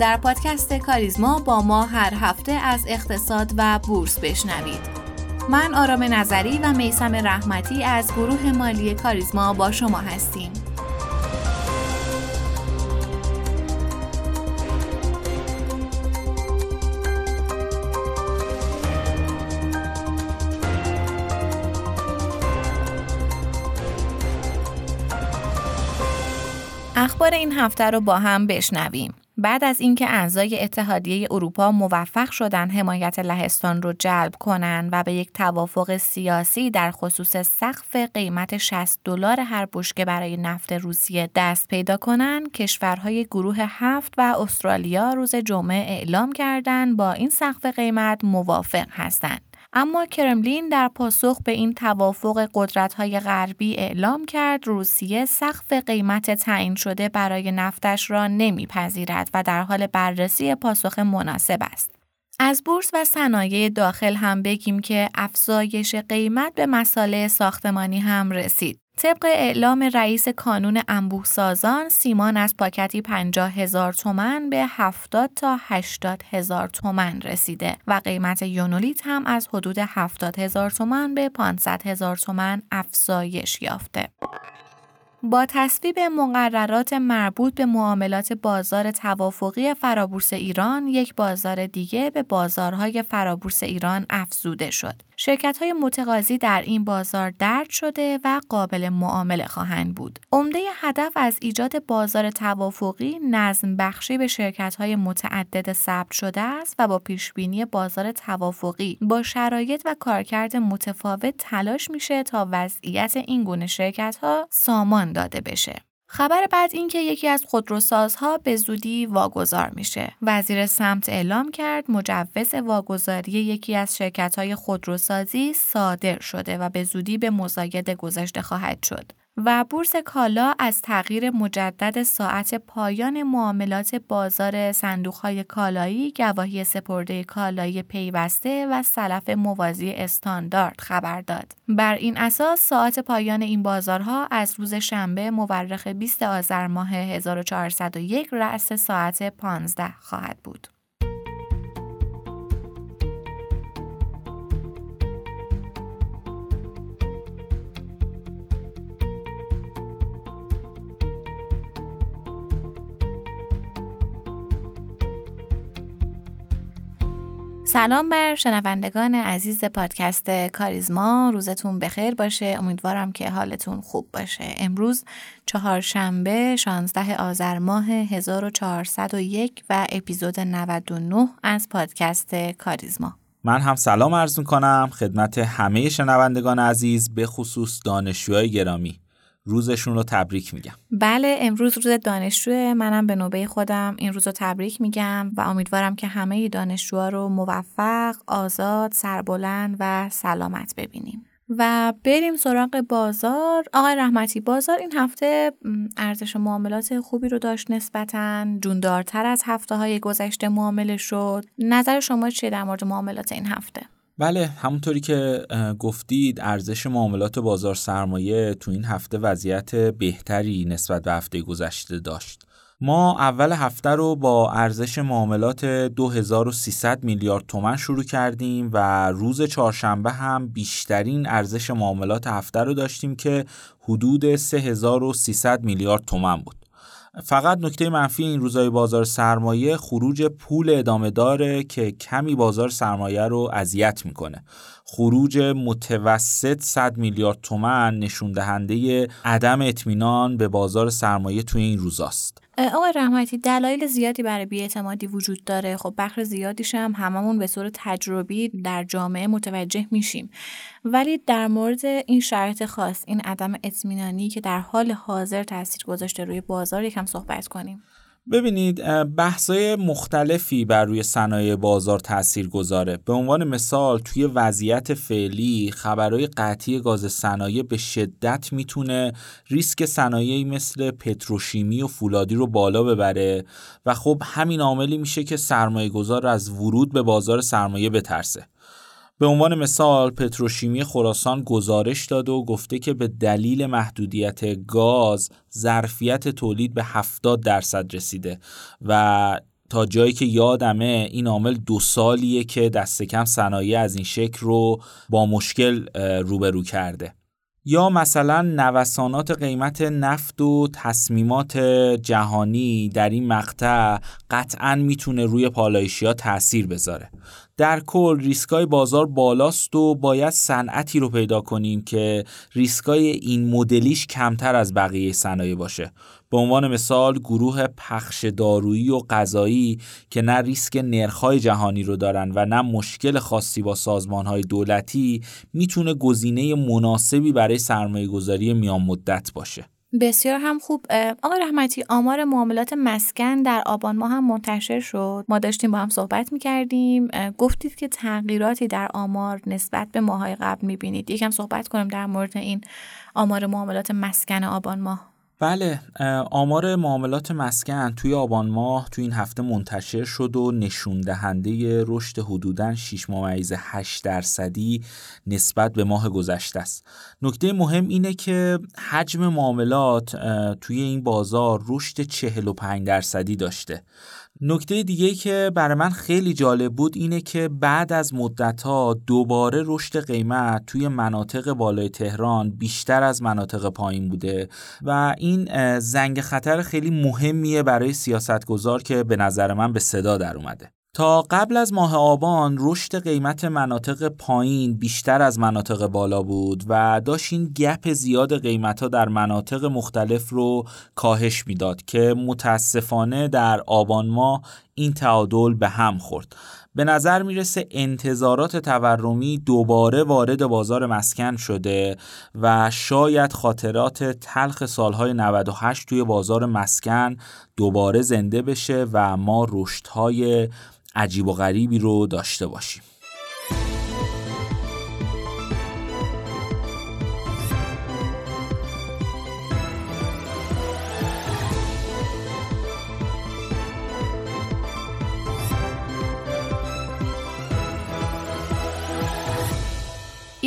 در پادکست کاریزما با ما هر هفته از اقتصاد و بورس بشنوید. من آرام نظری و میسم رحمتی از گروه مالی کاریزما با شما هستیم. اخبار این هفته رو با هم بشنویم. بعد از اینکه اعضای اتحادیه اروپا موفق شدن حمایت لهستان رو جلب کنند و به یک توافق سیاسی در خصوص سقف قیمت 60 دلار هر بشکه برای نفت روسیه دست پیدا کنند، کشورهای گروه هفت و استرالیا روز جمعه اعلام کردند با این سقف قیمت موافق هستند. اما کرملین در پاسخ به این توافق قدرت‌های غربی اعلام کرد روسیه سقف قیمت تعیین شده برای نفتش را نمیپذیرد و در حال بررسی پاسخ مناسب است. از بورس و صنایع داخل هم بگیم که افزایش قیمت به مساله ساختمانی هم رسید. طبق اعلام رئیس کانون انبوه سازان سیمان از پاکتی 50 هزار تومن به 70 تا 80 هزار تومن رسیده و قیمت یونولیت هم از حدود 70 هزار تومن به 500 هزار تومن افزایش یافته. با تصویب مقررات مربوط به معاملات بازار توافقی فرابورس ایران یک بازار دیگه به بازارهای فرابورس ایران افزوده شد. شرکت های متقاضی در این بازار درد شده و قابل معامله خواهند بود. عمده هدف از ایجاد بازار توافقی نظم بخشی به شرکت های متعدد ثبت شده است و با پیشبینی بازار توافقی با شرایط و کارکرد متفاوت تلاش میشه تا وضعیت این گونه شرکت ها سامان داده بشه. خبر بعد اینکه یکی از خودروسازها به زودی واگذار میشه. وزیر سمت اعلام کرد مجوز واگذاری یکی از شرکت خودروسازی صادر شده و به زودی به مزاید گذاشته خواهد شد. و بورس کالا از تغییر مجدد ساعت پایان معاملات بازار صندوقهای کالایی گواهی سپرده کالایی پیوسته و سلف موازی استاندارد خبر داد. بر این اساس ساعت پایان این بازارها از روز شنبه مورخ 20 آذر ماه 1401 رأس ساعت 15 خواهد بود. سلام بر شنوندگان عزیز پادکست کاریزما. روزتون بخیر باشه. امیدوارم که حالتون خوب باشه. امروز چهارشنبه 16 آذر ماه 1401 و اپیزود 99 از پادکست کاریزما. من هم سلام عرض کنم خدمت همه شنوندگان عزیز به خصوص دانشجوهای گرامی. روزشون رو تبریک میگم. بله امروز روز دانشجو منم به نوبه خودم این روز رو تبریک میگم و امیدوارم که همه دانشجوها رو موفق، آزاد، سربلند و سلامت ببینیم. و بریم سراغ بازار. آقای رحمتی بازار این هفته ارزش معاملات خوبی رو داشت نسبتا. جوندارتر از هفته های گذشته معامله شد. نظر شما چیه در مورد معاملات این هفته؟ بله همونطوری که گفتید ارزش معاملات بازار سرمایه تو این هفته وضعیت بهتری نسبت به هفته گذشته داشت. ما اول هفته رو با ارزش معاملات 2300 میلیارد تومن شروع کردیم و روز چهارشنبه هم بیشترین ارزش معاملات هفته رو داشتیم که حدود 3300 میلیارد تومن بود. فقط نکته منفی این روزای بازار سرمایه خروج پول ادامه داره که کمی بازار سرمایه رو اذیت می‌کنه. خروج متوسط 100 میلیارد تومن نشون دهنده عدم اطمینان به بازار سرمایه توی این روزاست. آقای رحمتی دلایل زیادی برای بیاعتمادی وجود داره. خب بخش زیادیش هم هممون به صورت تجربی در جامعه متوجه میشیم. ولی در مورد این شرط خاص این عدم اطمینانی که در حال حاضر تاثیر گذاشته روی بازار یکم صحبت کنیم. ببینید بحثای مختلفی بر روی صنایع بازار تاثیر گذاره. به عنوان مثال توی وضعیت فعلی خبرهای قطعی گاز صنایع به شدت می‌تونه ریسک صنایعی مثل پتروشیمی و فولادی رو بالا ببره و خب همین عاملی میشه که سرمایه گذار از ورود به بازار سرمایه بترسه. به عنوان مثال پتروشیمی خراسان گزارش داده و گفته که به دلیل محدودیت گاز ظرفیت تولید به 70 درصد رسیده و تا جایی که یادمه این عامل دو سالیه که دست کم صنایع از این شکل رو با مشکل روبرو کرده. یا مثلا نوسانات قیمت نفت و تصمیمات جهانی در این مقطع قطعا می‌تونه روی پالایشی تاثیر بذاره. در کل ریسکای بازار بالاست و باید صنعتی رو پیدا کنیم که ریسکای این مدلیش کمتر از بقیه صنایع باشه به عنوان مثال گروه پخش دارویی و غذایی که نه ریسک نرخ‌های جهانی رو دارن و نه مشکل خاصی با سازمانهای دولتی می‌تونه گزینه مناسبی برای سرمایه گذاری میان مدت باشه. بسیار هم خوب. آقای رحمتی آمار معاملات مسکن در آبان ماه هم منتشر شد. ما داشتیم با هم صحبت می‌کردیم. گفتید که تغییراتی در آمار نسبت به ماهای قبل می‌بینید. یکم صحبت کنیم در مورد این آمار معاملات مسکن آبان ماه. بله آمار معاملات مسکن توی آبان ماه توی این هفته منتشر شد و نشون دهنده رشد حدوداً 6 ممیز 8 درصدی نسبت به ماه گذشته است. نکته مهم اینه که حجم معاملات توی این بازار رشد 45 درصدی داشته. نکته دیگه که برای من خیلی جالب بود اینه که بعد از مدت دوباره رشد قیمت توی مناطق بالای تهران بیشتر از مناطق پایین بوده و این زنگ خطر خیلی مهمیه برای سیاستگزار که به نظر من به صدا در اومده. تا قبل از ماه آبان رشد قیمت مناطق پایین بیشتر از مناطق بالا بود و داشت این گپ زیاد قیمت ها در مناطق مختلف رو کاهش می‌داد که متاسفانه در آبان ماه این تعادل به هم خورد. به نظر می‌رسه انتظارات تورمی دوباره وارد بازار مسکن شده و شاید خاطرات تلخ سالهای 98 توی بازار مسکن دوباره زنده بشه و ما رشدهای عجیب و غریبی رو داشته باشیم.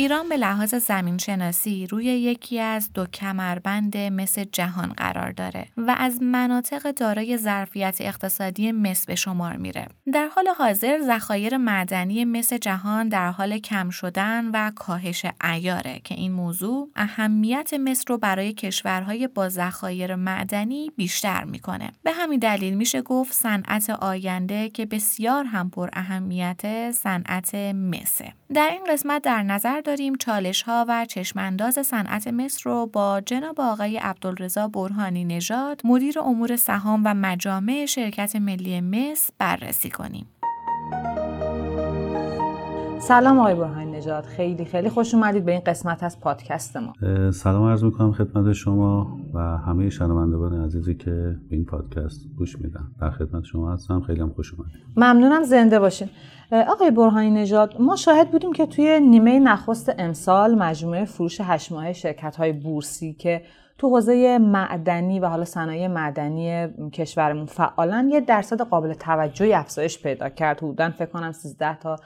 ایران به لحاظ زمین شناسی روی یکی از دو کمربند مس جهان قرار داره و از مناطق دارای ظرفیت اقتصادی مس به شمار میره. در حال حاضر ذخایر معدنی مس جهان در حال کم شدن و کاهش ایاره که این موضوع اهمیت مس رو برای کشورهای با ذخایر معدنی بیشتر می‌کنه. به همین دلیل میشه گفت صنعت آینده که بسیار هم پر اهمیت صنعت مسه. در این قسمت در نظر داریم چالش ها و چشمانداز صنعت مصر رو با جناب آقای عبدالرضا برهانی نژاد مدیر امور سهام و مجامع شرکت ملی مصر بررسی کنیم. سلام آقای برهانی نژاد. خیلی خیلی خوش اومدید به این قسمت از پادکست ما. سلام عرض می‌کنم خدمت شما و همه شنوندگان عزیزی که به این پادکست گوش میدن. در خدمت شما هستم. خیلی هم خوش اومدید. ممنونم. زنده باشین. آقای برهانی نژاد ما شاهد بودیم که توی نیمه نخست امسال مجموعه فروش هشت ماهه شرکت های بورسی که تو حوزه معدنی و حالا صنایع معدنی کشورمون فعالن یه درصد قابل توجهی افزایش پیدا کرد. حدودا فکر کنم 13 تا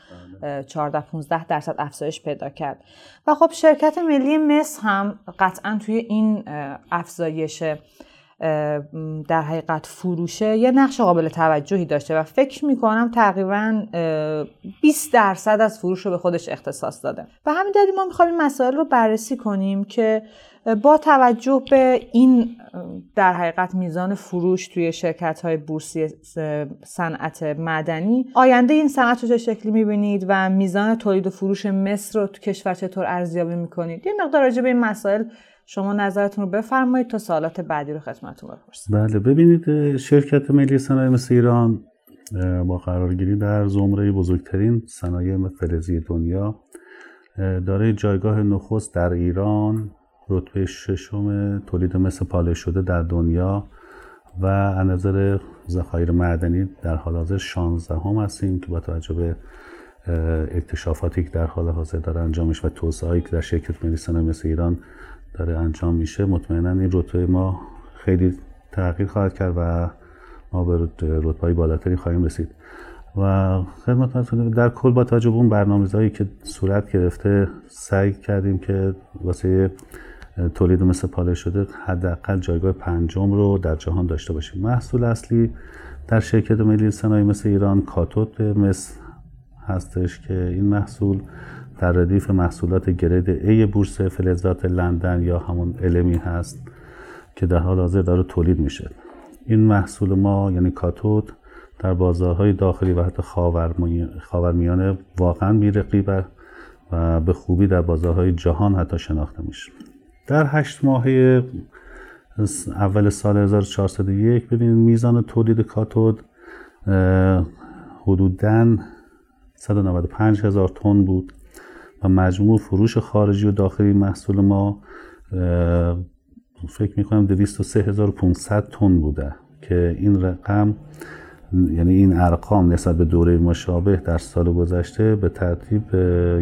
14 15 درصد افزایش پیدا کرد. و خب شرکت ملی مس هم قطعا توی این افزایش در حقیقت فروشه یه نقش قابل توجهی داشته و فکر می‌کنم تقریبا 20 درصد از فروش رو به خودش اختصاص داده. و همین دلیل ما می‌خوایم این مسائل رو بررسی کنیم که با توجه به این در حقیقت میزان فروش توی شرکت های بورسی صنعت معدنی آینده این صنعت رو چه شکلی می‌بینید و میزان تولید و فروش مصر رو تو کشور چطور ارزیابی می‌کنید؟ یه مقدار راجع به این مسائل شما نظرتون رو بفرمایید تا سوالات بعدی رو خدمتتون بپرسیم بله ببینید شرکت ملی صنایع مثل ایران با قرارگیری در زمره بزرگترین صنایع فلزی دنیا دارای جایگاه نخست در ایران رتبه ششم تولید مثل پالش شده در دنیا و از نظر ذخایر معدنی در حال حاضر 16 هم هستیم که با توجه به اکتشافاتی که در حال حاضر داره انجامش و توسعه‌ای که در شرکت ملی مثل ایران داره انجام میشه مطمئنا این رتبه ما خیلی تغییر خواهد کرد و ما به رتبه بالاتری خواهیم رسید. و خدمت در کل با توجه به اون برنامه‌ریزی که صورت گرفته سعی کردیم که واسه تولید مثل پاله شده حداقل جایگاه پنجم رو در جهان داشته باشیم. محصول اصلی در شرکت ملی صنایع مثل ایران کاتود مس هستش که این محصول در ردیف محصولات گرید A بورس فلزات لندن یا همون المی هست که در حال حاضر داره تولید میشه. این محصول ما یعنی کاتود در بازارهای داخلی و حتی خاورمیانه واقعا بیرقیبه و به خوبی در بازارهای جهان حتی شناخته میشه. در هشت ماهه اول سال 1401 ببینید میزان تولید کاتود حدوداً 195 هزار تن بود و مجموع فروش خارجی و داخلی محصول ما فکر می‌کنم 203500 تن بوده که این رقم یعنی این ارقام نسبت به دوره مشابه در سال گذشته به ترتیب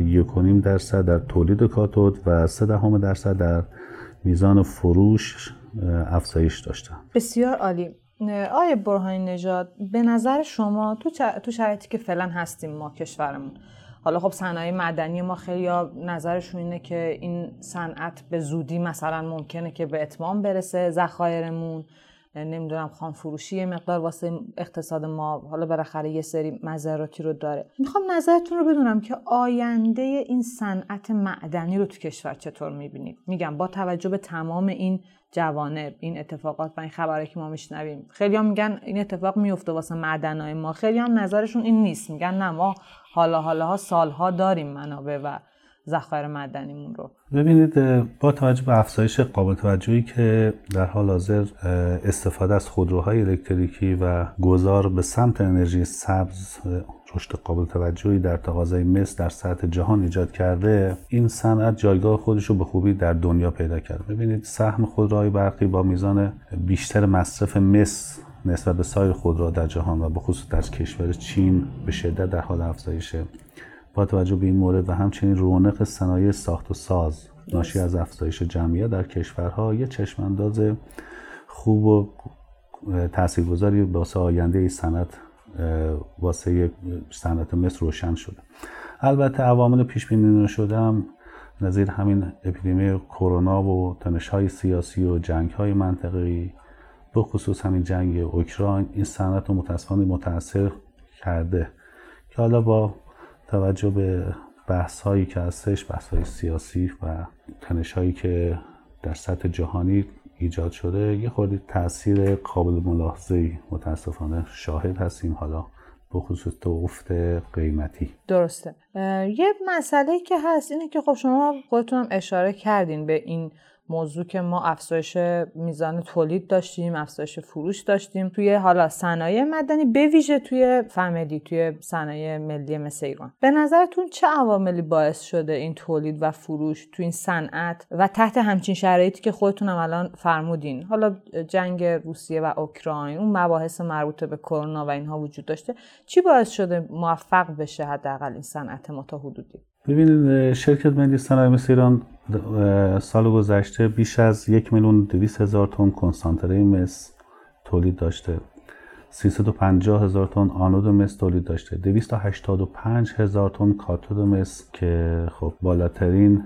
یکونیم درصد در تولید کاتود و سه دهم درصد در میزان فروش افزایش داشتن بسیار عالی. آیه برهانی نژاد به نظر شما تو, تو شرایطی که فعلا هستیم ما کشورمون حالا خب صنایع مدنی ما خیلی نظرشون اینه که این صنعت به زودی مثلا ممکنه که به اتمام برسه ذخایرمون نمی‌دونم خام فروشی مقدار واسه اقتصاد ما حالا بالاخره یه سری مذراتی رو داره. می‌خوام نظرتون رو بدونم که آینده این صنعت معدنی رو تو کشور چطور می‌بینید؟ میگم با توجه به تمام این جوانب این اتفاقات و این خبرهایی که ما میشنویم. خیلی هم میگن این اتفاق میفته واسه معدنهای ما. خیلی هم نظرشون این نیست. میگن نه ما حالا حالا سالها داریم منابع و ذخایر معدنیمون رو. ببینید با توجه به افزایش قابل توجهی که در حال حاضر استفاده از خودروهای الکتریکی و گذار به سمت انرژی سبز رشد قابل توجهی در تقاضای مس در سطح جهان ایجاد کرده این صنعت جایگاه خودش رو به خوبی در دنیا پیدا کرده. ببینید سهم خودروهای برقی با میزان بیشتر مصرف مس نسبت به سایر خودرو در جهان و به خصوص در کشور چین به شدت در حال افزایشه. با توجه به این مورد و همچنین رونق صنایع ساخت و ساز ناشی از افزایش جمعیت در کشورها یه چشمانداز خوب و تاثیرگذاری واسه آینده صنعت واسه صنعت مصر روشن شده. البته عوامل پیش بینی نشدم. نظیر همین اپیدمی کرونا و تنش های سیاسی و جنگ های منطقی به خصوص همین جنگ اوکراین این صنعت رو متاسفانه متاثر کرده. که حالا با توجه به بحث هایی که هستش بحث های سیاسی و تنش هایی که در سطح جهانی ایجاد شده یه خورده تاثیر قابل ملاحظه متاسفانه شاهد هستیم. حالا به خصوص افت قیمتی. درسته. یه مسئله که هست اینه که خب شما خودتون اشاره کردین به این موضوع که ما افزایش میزان تولید داشتیم افزایش فروش داشتیم توی حالا صنایع مدنی به ویژه توی فامیلی توی صنایع ملی مثل ایران. به نظرتون چه عواملی باعث شده این تولید و فروش توی این صنعت و تحت همچین شرایطی که خودتون هم الان فرمودین؟ حالا جنگ روسیه و اوکراین اون مباحث مربوط به کرونا و اینها وجود داشته. چی باعث شده موفق بشه حداقل این صنعت ما تا حدودی؟ ببینید شرکت ملی صنایع مثل ایران سال گذشته بیش از یک میلیون دویست هزار تن کنسانتره مس تولید داشته. 350 هزار تن آنود مس تولید داشته. 285 هزار تن کاتود مس که خب بالاترین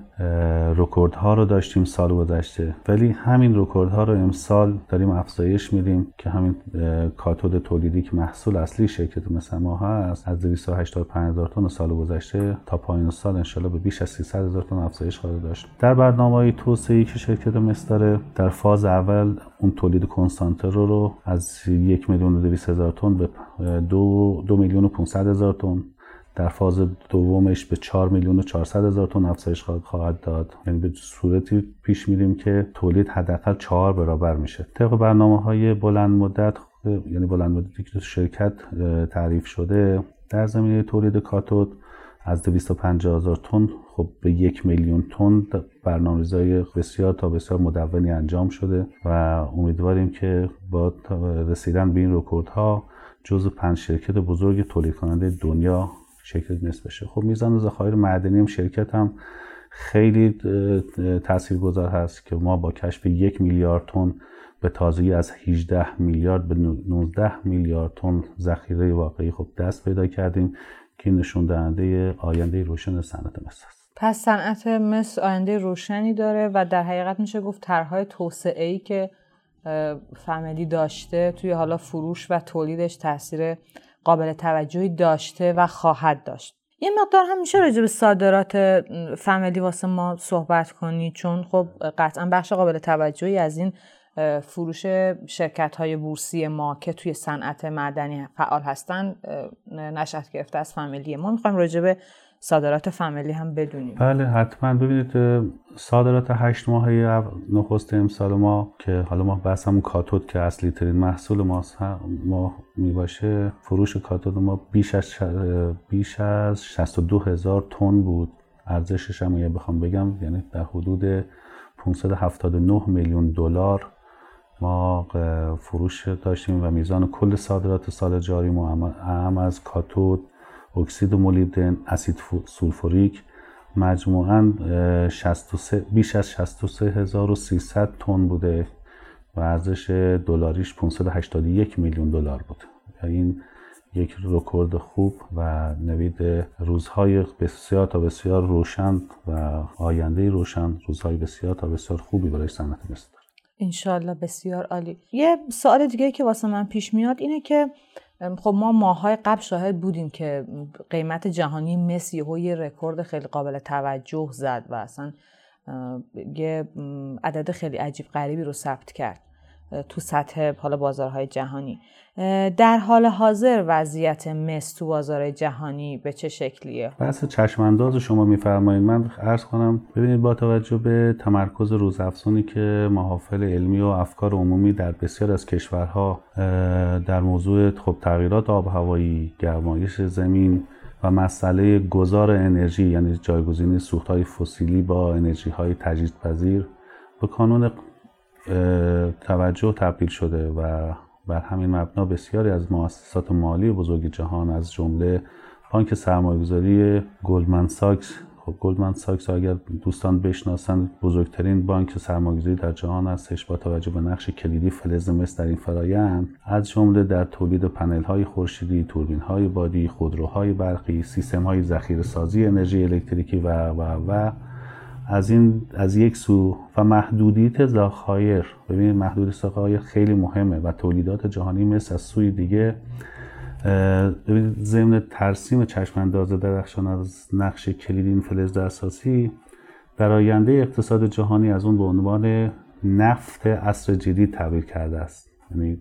ها رو داشتیم سال گذشته. ولی همین ها رو امسال داریم افزایش میدیم که همین کاتود تولیدی که محصول اصلی شرکت مثل ما هست از 285 هزار تن سال گذشته تا پایین سال انشالله به بیش از 300 هزار تن افزایش خواهد داشت. در برنامه های توسعه که شرکت مس داره در فاز اول اون تولید کنسانتر رو از یک میلیون و هزار تن به دو, دو میلیون و 500 هزار تن. در فاز دومش به 4 میلیون و 400 هزار تن افزایش خواهد داد. یعنی به صورتی پیش میریم که تولید حداقل 4 برابر میشه. طبق برنامه های بلند مدت یعنی بلند مدتی که شرکت تعریف شده در زمینه تولید کاتود از 250 هزار تن خب به یک میلیون تن برنامه‌ریزی بسیار تا بسیار مدونی انجام شده و امیدواریم که با رسیدن به این رکوردها جزو پنج شرکت بزرگ تولید کننده دنیا شرکت نصف بشه. خب میزان ذخایر معدنی هم شرکت هم خیلی تاثیرگذار هست که ما با کشف یک میلیارد تن به تازگی از 18 میلیارد به 19 میلیارد تن ذخیره واقعی خب دست پیدا کردیم که نشون دهنده آینده روشن صنعت مس است پس صنعت مصر آینده روشنی داره و در حقیقت میشه گفت طرحهای توسعه ای که فامیلی داشته توی حالا فروش و تولیدش تاثیر قابل توجهی داشته و خواهد داشت. یه مقدار هم میشه راجع به صادرات فامیلی واسه ما صحبت کنی؟ چون خب قطعا بخش قابل توجهی از این فروش شرکت های بورسی ما که توی صنعت معدنی فعال هستن نشأت گرفته از فامیلی ما. می‌خوایم راجع به صادرات فامیلی هم بدونیم. بله حتما. ببینید صادرات هشت ماهه نخست امسال ما که حالا ما بحثمون کاتود که اصلی ترین محصول ما ما می باشه فروش کاتود ما بیش از بیش از 62 هزار تن بود. ارزشش هم بخوام بگم یعنی در حدود 579 میلیون دلار ما فروش داشتیم و میزان کل صادرات سال جاری ما هم از کاتود اکسید مولیبدن اسید سولفوریک مجموعا 63 بیش از 63300 تن بوده و ارزش دلاریش 581 میلیون دلار بود. این یک رکورد خوب و نوید روزهای بسیار تا بسیار روشن و آینده روشن روزهای بسیار تا بسیار خوبی برای صنعت مثل انشالله بسیار عالی. یه سوال دیگه که واسه من پیش میاد اینه که خب ما ماهای قبل شاهد بودیم که قیمت جهانی مس یه رکورد خیلی قابل توجه زد و اصلا یه عدد خیلی عجیب غریبی رو ثبت کرد. تو سطح حالا بازارهای جهانی. در حال حاضر وضعیت مس تو بازارهای جهانی به چه شکلیه؟ بحث چشمانداز شما میفرمایید. من عرض کنم ببینید با توجه به تمرکز روزافزونی که محافل علمی و افکار عمومی در بسیار از کشورها در موضوع خب تغییرات آب هوایی گرمایش زمین و مسئله گذار انرژی یعنی جایگزینی سوختهای فسیلی با انرژی های تجدیدپذیر به کانون توجه تبدیل شده و بر همین مبنا بسیاری از مؤسسات مالی بزرگ جهان از جمله بانک سرمایه‌گذاری گلدمن ساکس. خب گلدمن ساکس اگر دوستان بشناسن بزرگترین بانک سرمایه‌گذاری در جهان هستش با توجه به نقش کلیدی فلز مس در این فرایند. از جمله در تولید پنل‌های خورشیدی، توربین‌های بادی، خودروهای برقی، سیستم‌های ذخیره‌سازی انرژی الکتریکی و و و. از این از یک سو و محدودیت ذخایر ببینید محدودیت ذخایر خیلی مهمه و تولیدات جهانی مثل از سوی دیگه ببینید ضمن ترسیم چشم انداز درخشان از نقش کلیدی این فلز اساسی در آینده اقتصاد جهانی از اون به عنوان نفت عصر جدید تعبیر کرده است. یعنی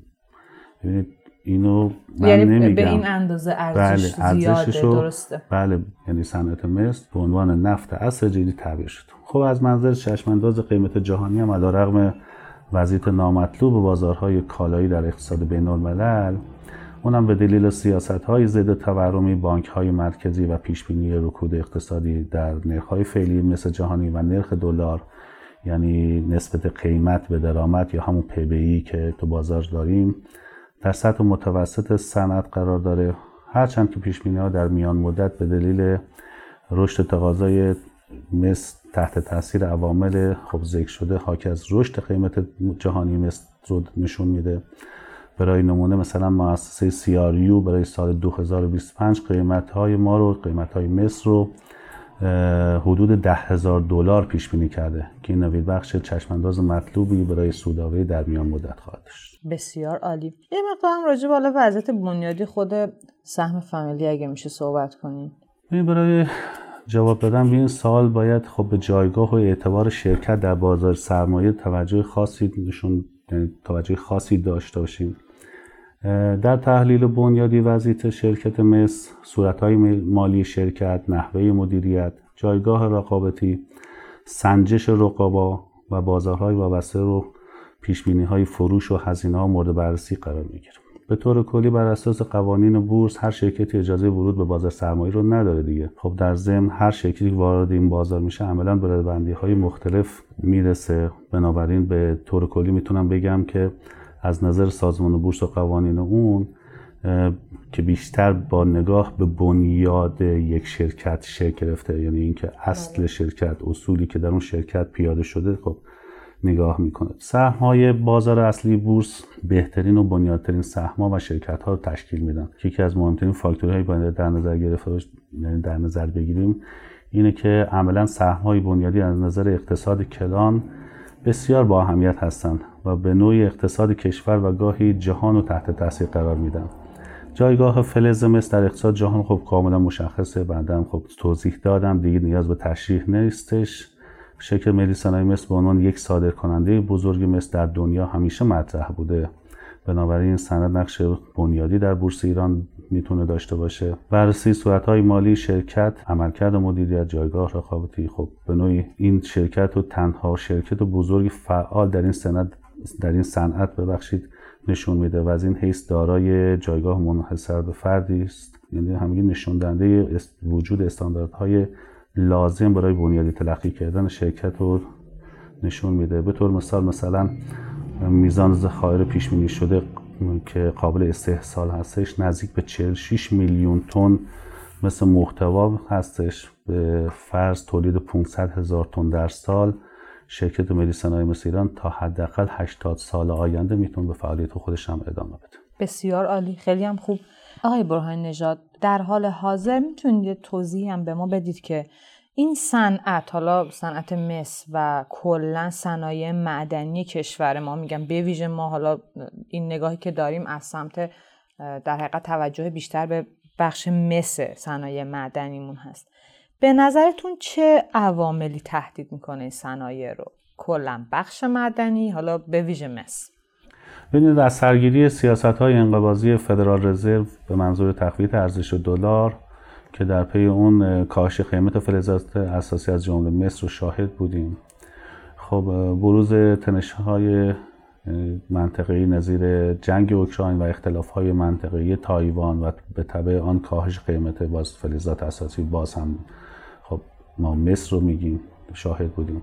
ببینید اینو من یعنی نمیگم. به این اندازه ارزش بله زیاده درسته. بله یعنی صنعت مصر به عنوان نفت عصر جدید تعبیر شد. خب از منظر چشمانداز قیمت جهانی هم علیرغم وضعیت نامطلوب بازارهای کالایی در اقتصاد بین الملل اونم به دلیل سیاست های ضد تورمی بانک های مرکزی و پیش بینی رکود اقتصادی در نرخ های فعلی مثل جهانی و نرخ دلار یعنی نسبت قیمت به درآمد یا همون پی که تو بازار داریم در سطح متوسط صنعت قرار داره. هرچند که پیش ها در میان مدت به دلیل رشد تقاضای مثل تحت تاثیر عوامل خب ذکر شده حاکی از رشد قیمت جهانی مثل رو نشون میده. برای نمونه مثلا مؤسسه CRU برای سال 2025 قیمت های ما رو قیمت های مصر رو حدود ده هزار دلار پیش بینی کرده که این نوید بخش چشمانداز مطلوبی برای سوداوی در میان مدت خواهد داشت. بسیار عالی. یه مقدار هم راجع به وضعیت بنیادی خود سهم فامیلی اگه میشه صحبت کنین برای جواب دادن به این سوال باید خب به جایگاه و اعتبار شرکت در بازار سرمایه توجه خاصی نشون توجه خاصی داشته باشیم. در تحلیل بنیادی وضعیت شرکت مس صورتهای مالی شرکت نحوه مدیریت جایگاه رقابتی سنجش رقابا و بازارهای وابسته رو پیش های فروش و هزینه ها مورد بررسی قرار می‌گیره. به طور کلی بر اساس قوانین بورس هر شرکتی اجازه ورود به بازار سرمایه رو نداره دیگه. خب در ضمن هر شرکتی وارد این بازار میشه عملا به بندی های مختلف می‌رسه. بنابراین به طور کلی می‌تونم بگم که از نظر سازمان بورس و قوانین اون که بیشتر با نگاه به بنیاد یک شرکت شکل گرفته یعنی اینکه اصل بله. شرکت اصولی که در اون شرکت پیاده شده خب نگاه می‌کنه. سهم های بازار اصلی بورس بهترین و بنیادترین سهم ها و شرکت ها رو تشکیل میدن. که یکی از مهمترین فاکتورهایی باید در نظر گرفته یعنی در نظر بگیریم اینه که عملا های بنیادی از نظر اقتصاد کلان بسیار با اهمیت هستند و به نوعی اقتصاد کشور و گاهی جهان رو تحت تاثیر قرار میدن. جایگاه فلز مس در اقتصاد جهان خب کاملا مشخصه بعدم خب توضیح دادم دیگه نیاز به تشریح نیستش. شرکت ملی صنایع مس به عنوان یک صادر کننده بزرگ مس در دنیا همیشه مطرح بوده. بنابراین سند نقش بنیادی در بورس ایران می‌تونه داشته باشه. بررسی صورتهای مالی شرکت عملکرد مدیریت جایگاه رقابتی خب به نوعی این شرکت و تنها شرکت بزرگ فعال در این سند در این صنعت ببخشید نشون میده و از این حیث دارای جایگاه منحصر به فردی است. یعنی همین نشون دهنده وجود استانداردهای لازم برای بنیادی تلقی کردن شرکت رو نشون میده. به طور مثال مثلا میزان ذخایر پیش بینی شده که قابل استحصال هستش نزدیک به 46 میلیون تن مثل محتوا هستش. به فرض تولید 500 هزار تن در سال شرکت ملی صنایع مثل ایران تا حداقل 80 سال آینده می‌تونه به فعالیت خودش هم ادامه بده. بسیار عالی. خیلی هم خوب. آقای برهان نژاد در حال حاضر می‌تونید یه توضیح هم به ما بدید که این صنعت حالا صنعت مس و کلا صنایع معدنی کشور ما میگم به ویژه ما حالا این نگاهی که داریم از سمت در حقیقت توجه بیشتر به بخش مس صنایع معدنیمون هست. به نظرتون چه عواملی تهدید می‌کنه این صنایع رو؟ کلا بخش معدنی حالا به ویژه مس. ببینید در سرگیری سیاست های انقباضی فدرال رزرو به منظور تقویت ارزش دلار که در پی اون کاهش قیمت فلزات اساسی از جمله مصر رو شاهد بودیم. خب بروز تنش های منطقه‌ای نظیر جنگ اوکراین و اختلاف های منطقه‌ای تایوان و به طبع آن کاهش قیمت باز فلزات اساسی باز هم ما مصر رو میگیم شاهد بودیم.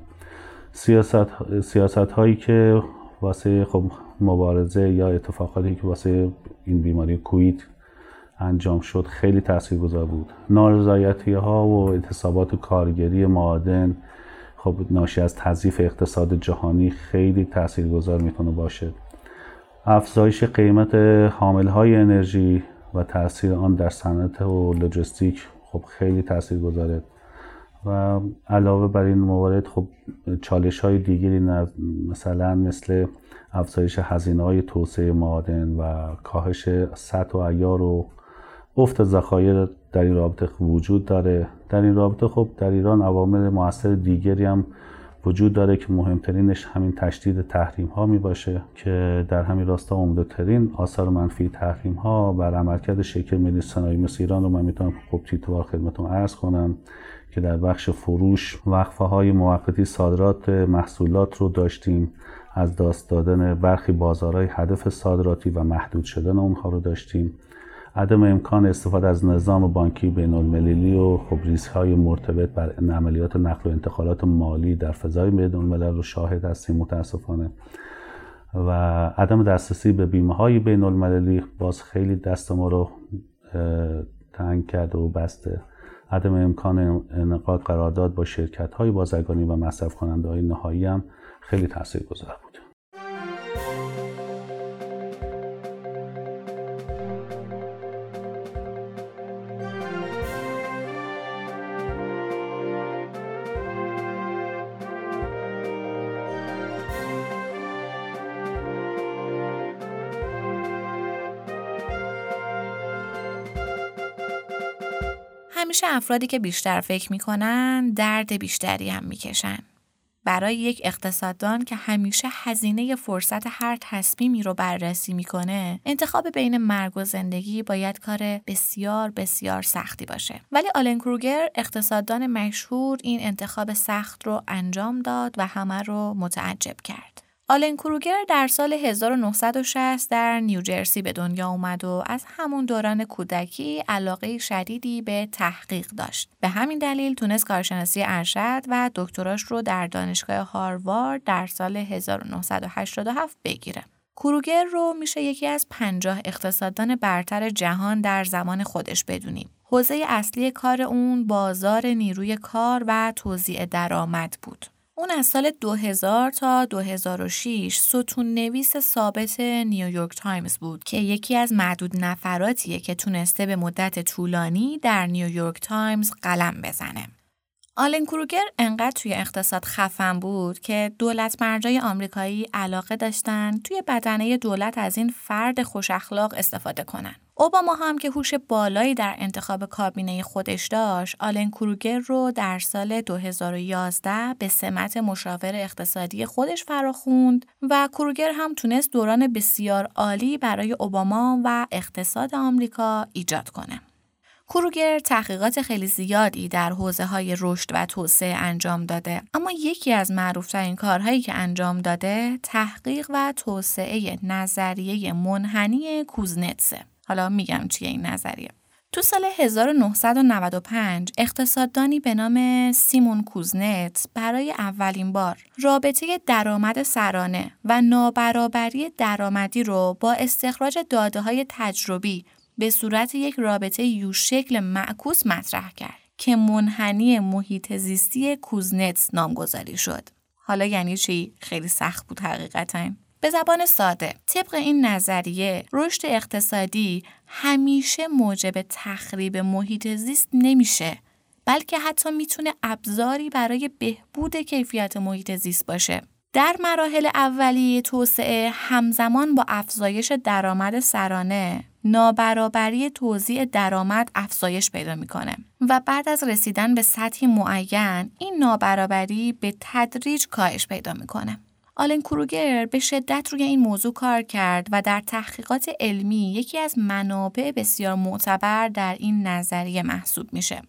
سیاست, سیاست هایی که واسه خب مبارزه یا اتفاقاتی که واسه این بیماری کویت انجام شد خیلی تاثیرگذار بود. نارضایتی ها و اعتصابات کارگری معادن خب ناشی از تضعیف اقتصاد جهانی خیلی تاثیرگذار می‌تونه باشه. افزایش قیمت حامل های انرژی و تاثیر آن در صنعت و لوجستیک خب خیلی تاثیر گذاره و علاوه بر این موارد خب چالش های دیگری مثلا مثل افزایش هزینه های توسعه معادن و کاهش سطح و ایار و افت ذخایر در این رابطه وجود داره. در این رابطه خب در ایران عوامل موثر دیگری هم وجود داره که مهمترینش همین تشدید تحریم ها می باشه که در همین راستا عمدهترین آثار منفی تحریم ها بر عملکرد شکل ملی صنایع مثل ایران رو من می‌تونم خب تیتوار خدمتتون عرض کنم که در بخش فروش وقفه های موقتی صادرات محصولات رو داشتیم. از دست دادن برخی بازارهای هدف صادراتی و محدود شدن اونها رو داشتیم. عدم امکان استفاده از نظام بانکی بین المللی و خب ریسک های مرتبط بر عملیات نقل و انتقالات مالی در فضای بین الملل رو شاهد هستیم متاسفانه. و عدم دسترسی به بیمه های بین المللی باز خیلی دست ما رو تنگ کرده و بسته. عدم امکان انقاد قرارداد با شرکت های بازرگانی و مصرف کننده های نهایی هم خیلی تاثیر گذار بود. همیشه افرادی که بیشتر فکر می‌کنن درد بیشتری هم می‌کشن. برای یک اقتصاددان که همیشه هزینه فرصت هر تصمیمی رو بررسی می‌کنه انتخاب بین مرگ و زندگی باید کار بسیار بسیار سختی باشه ولی آلن کروگر اقتصاددان مشهور این انتخاب سخت رو انجام داد و همه رو متعجب کرد آلن کروگر در سال 1960 در نیوجرسی به دنیا اومد و از همون دوران کودکی علاقه شدیدی به تحقیق داشت. به همین دلیل تونست کارشناسی ارشد و دکتراش رو در دانشگاه هاروارد در سال 1987 بگیره. کروگر رو میشه یکی از پنجاه اقتصاددان برتر جهان در زمان خودش بدونیم. حوزه اصلی کار اون بازار نیروی کار و توزیع درآمد بود. اون از سال 2000 تا 2006 ستون نویس ثابت نیویورک تایمز بود که یکی از معدود نفراتیه که تونسته به مدت طولانی در نیویورک تایمز قلم بزنه. آلن کروگر انقدر توی اقتصاد خفن بود که دولت‌مردای آمریکایی علاقه داشتن توی بدنه دولت از این فرد خوش اخلاق استفاده کنن. اوباما هم که هوش بالایی در انتخاب کابینه خودش داشت، آلن کروگر رو در سال 2011 به سمت مشاور اقتصادی خودش فراخوند و کروگر هم تونست دوران بسیار عالی برای اوباما و اقتصاد آمریکا ایجاد کنه. کروگر تحقیقات خیلی زیادی در حوزه های رشد و توسعه انجام داده اما یکی از معروفترین کارهایی که انجام داده تحقیق و توسعه نظریه منحنی کوزنتسه حالا میگم چیه این نظریه تو سال 1995 اقتصاددانی به نام سیمون کوزنت برای اولین بار رابطه درآمد سرانه و نابرابری درآمدی رو با استخراج داده های تجربی به صورت یک رابطه یو شکل معکوس مطرح کرد که منحنی محیط زیستی کوزنتس نامگذاری شد. حالا یعنی چی؟ خیلی سخت بود حقیقتا. به زبان ساده. طبق این نظریه رشد اقتصادی همیشه موجب تخریب محیط زیست نمیشه بلکه حتی می‌تونه ابزاری برای بهبود کیفیت محیط زیست باشه. در مراحل اولیه توسعه همزمان با افزایش درآمد سرانه نابرابری توزیع درآمد افزایش پیدا می‌کنه. و بعد از رسیدن به سطحی معین این نابرابری به تدریج کاهش پیدا می‌کنه. آلن کروگر به شدت روی این موضوع کار کرد و در تحقیقات علمی یکی از منابع بسیار معتبر در این نظریه محسوب میشه.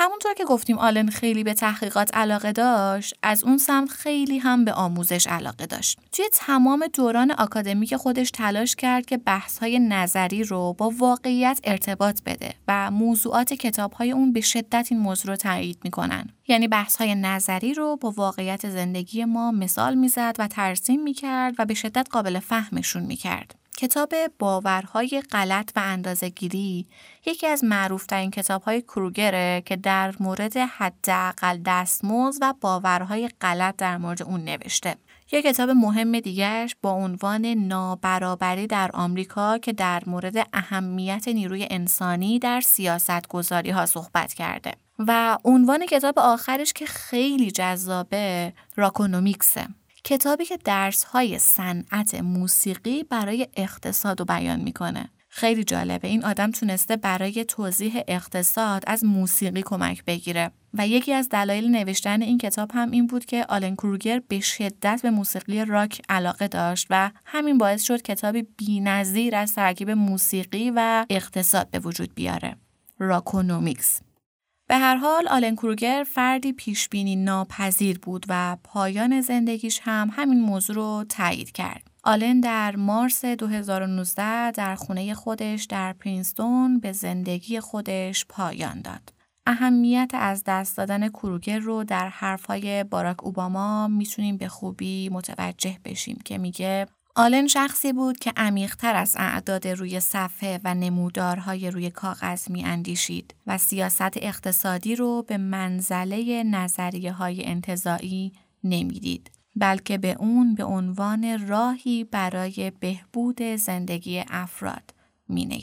همونطور که گفتیم آلن خیلی به تحقیقات علاقه داشت از اون سمت خیلی هم به آموزش علاقه داشت. توی تمام دوران آکادمیک خودش تلاش کرد که بحث های نظری رو با واقعیت ارتباط بده و موضوعات کتاب های اون به شدت این موضوع رو تایید می‌کنن. یعنی بحث های نظری رو با واقعیت زندگی ما مثال می‌زد و ترسیم می‌کرد و به شدت قابل فهمشون می‌کرد. کتاب باورهای غلط و اندازهگیری یکی از معروفترین کتابهای کروگره که در مورد حداقل دستمزد و باورهای غلط در مورد اون نوشته. یک کتاب مهم دیگرش با عنوان نابرابری در آمریکا که در مورد اهمیت نیروی انسانی در سیاست گذاری ها صحبت کرده. و عنوان کتاب آخرش که خیلی جذابه راکونومیکسه کتابی که درس های صنعت موسیقی برای اقتصاد رو بیان می‌کنه. خیلی جالبه. این آدم تونسته برای توضیح اقتصاد از موسیقی کمک بگیره. و یکی از دلایل نوشتن این کتاب هم این بود که آلن کروگر به شدت به موسیقی راک علاقه داشت و همین باعث شد کتابی بینظیر از ترکیب موسیقی و اقتصاد به وجود بیاره. Rockonomics. به هر حال آلن کروگر فردی پیشبینی ناپذیر بود و پایان زندگیش هم همین موضوع رو تایید کرد. آلن در مارس 2019 در خونه خودش در پرینستون به زندگی خودش پایان داد. اهمیت از دست دادن کروگر رو در حرفهای باراک اوباما می‌تونیم به خوبی متوجه بشیم که میگه آلن شخصی بود که عمیقتر از اعداد روی صفحه و نمودارهای روی کاغذ می اندیشید و سیاست اقتصادی رو به منزله نظریه های انتزاعی نمی‌دید. بلکه به اون به عنوان راهی برای بهبود زندگی افراد می